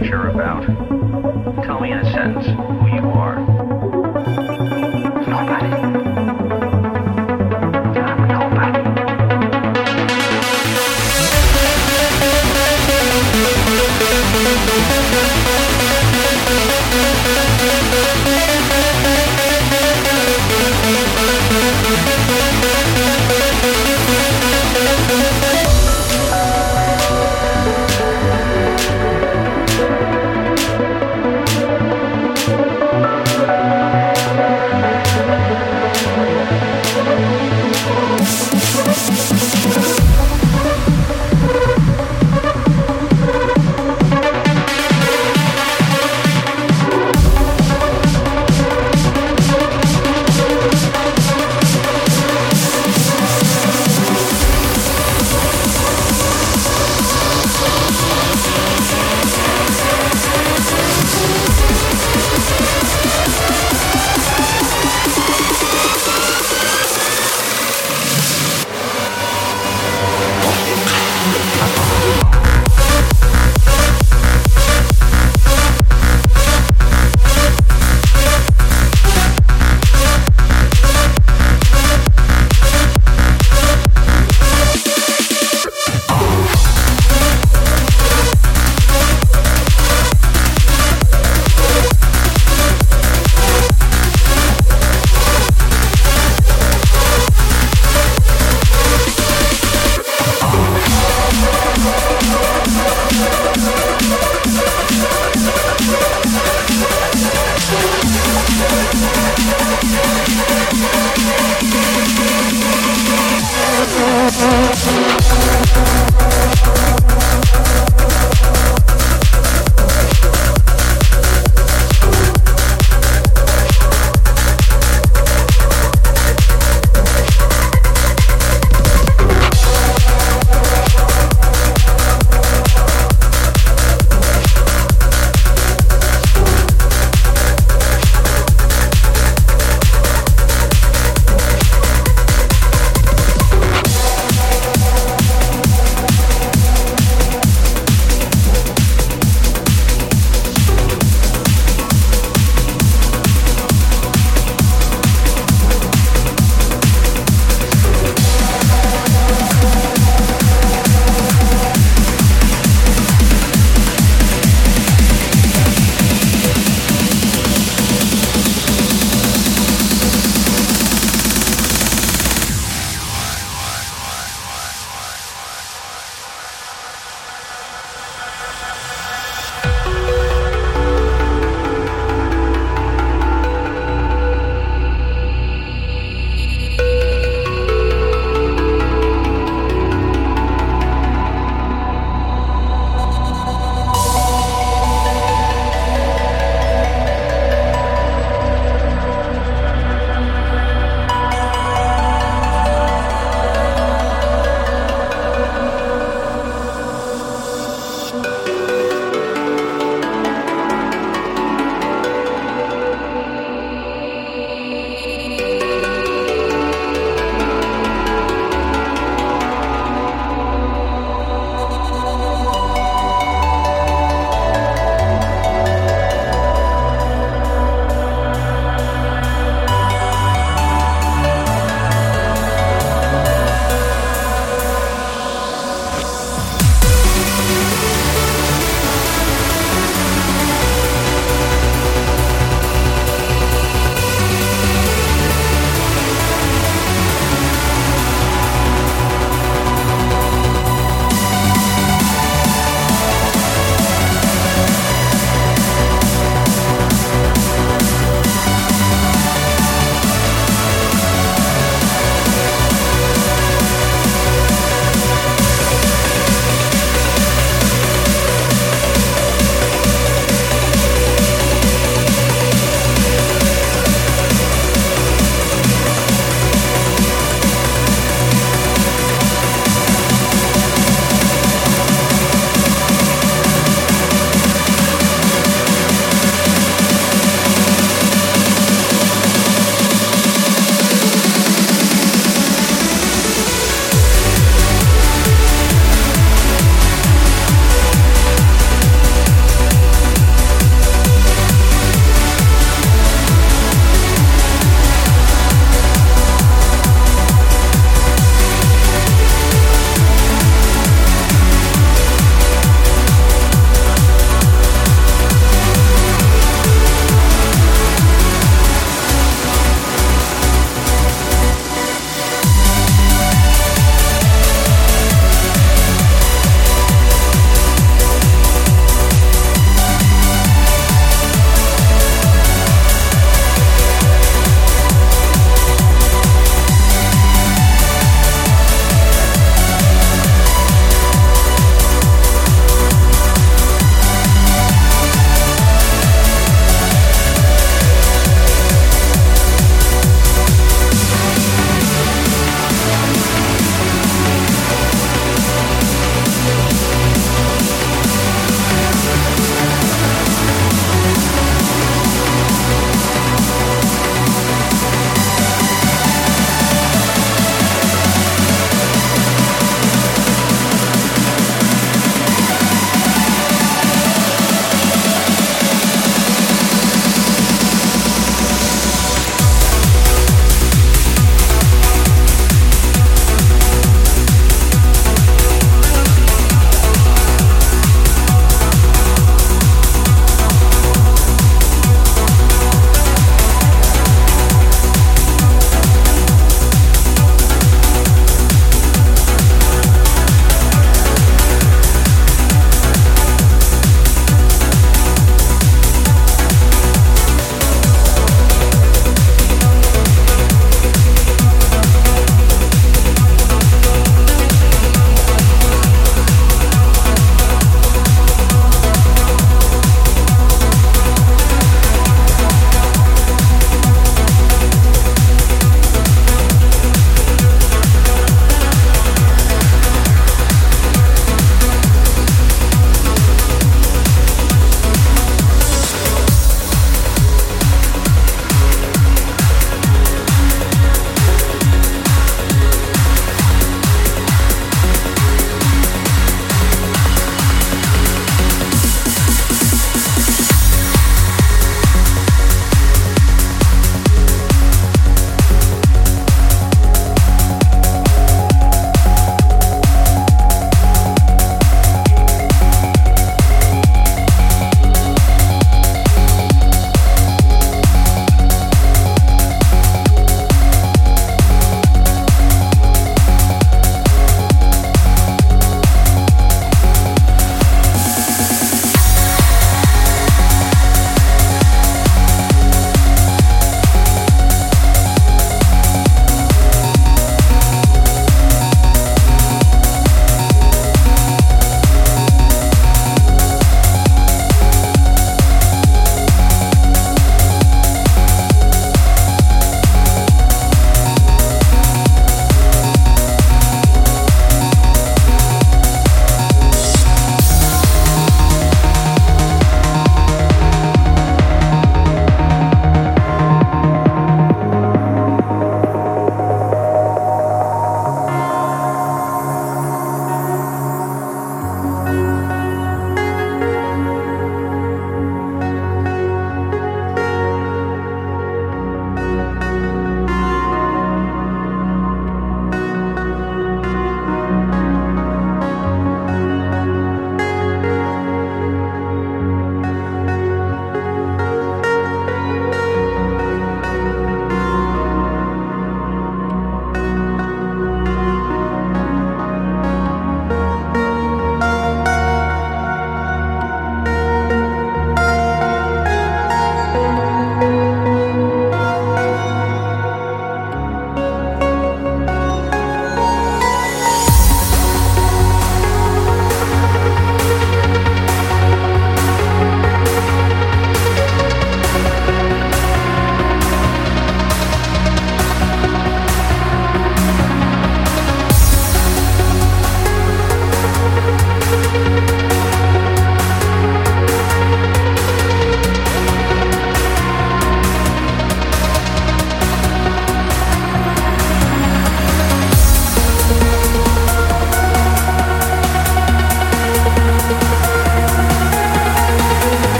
What you're about. Tell me in a sentence.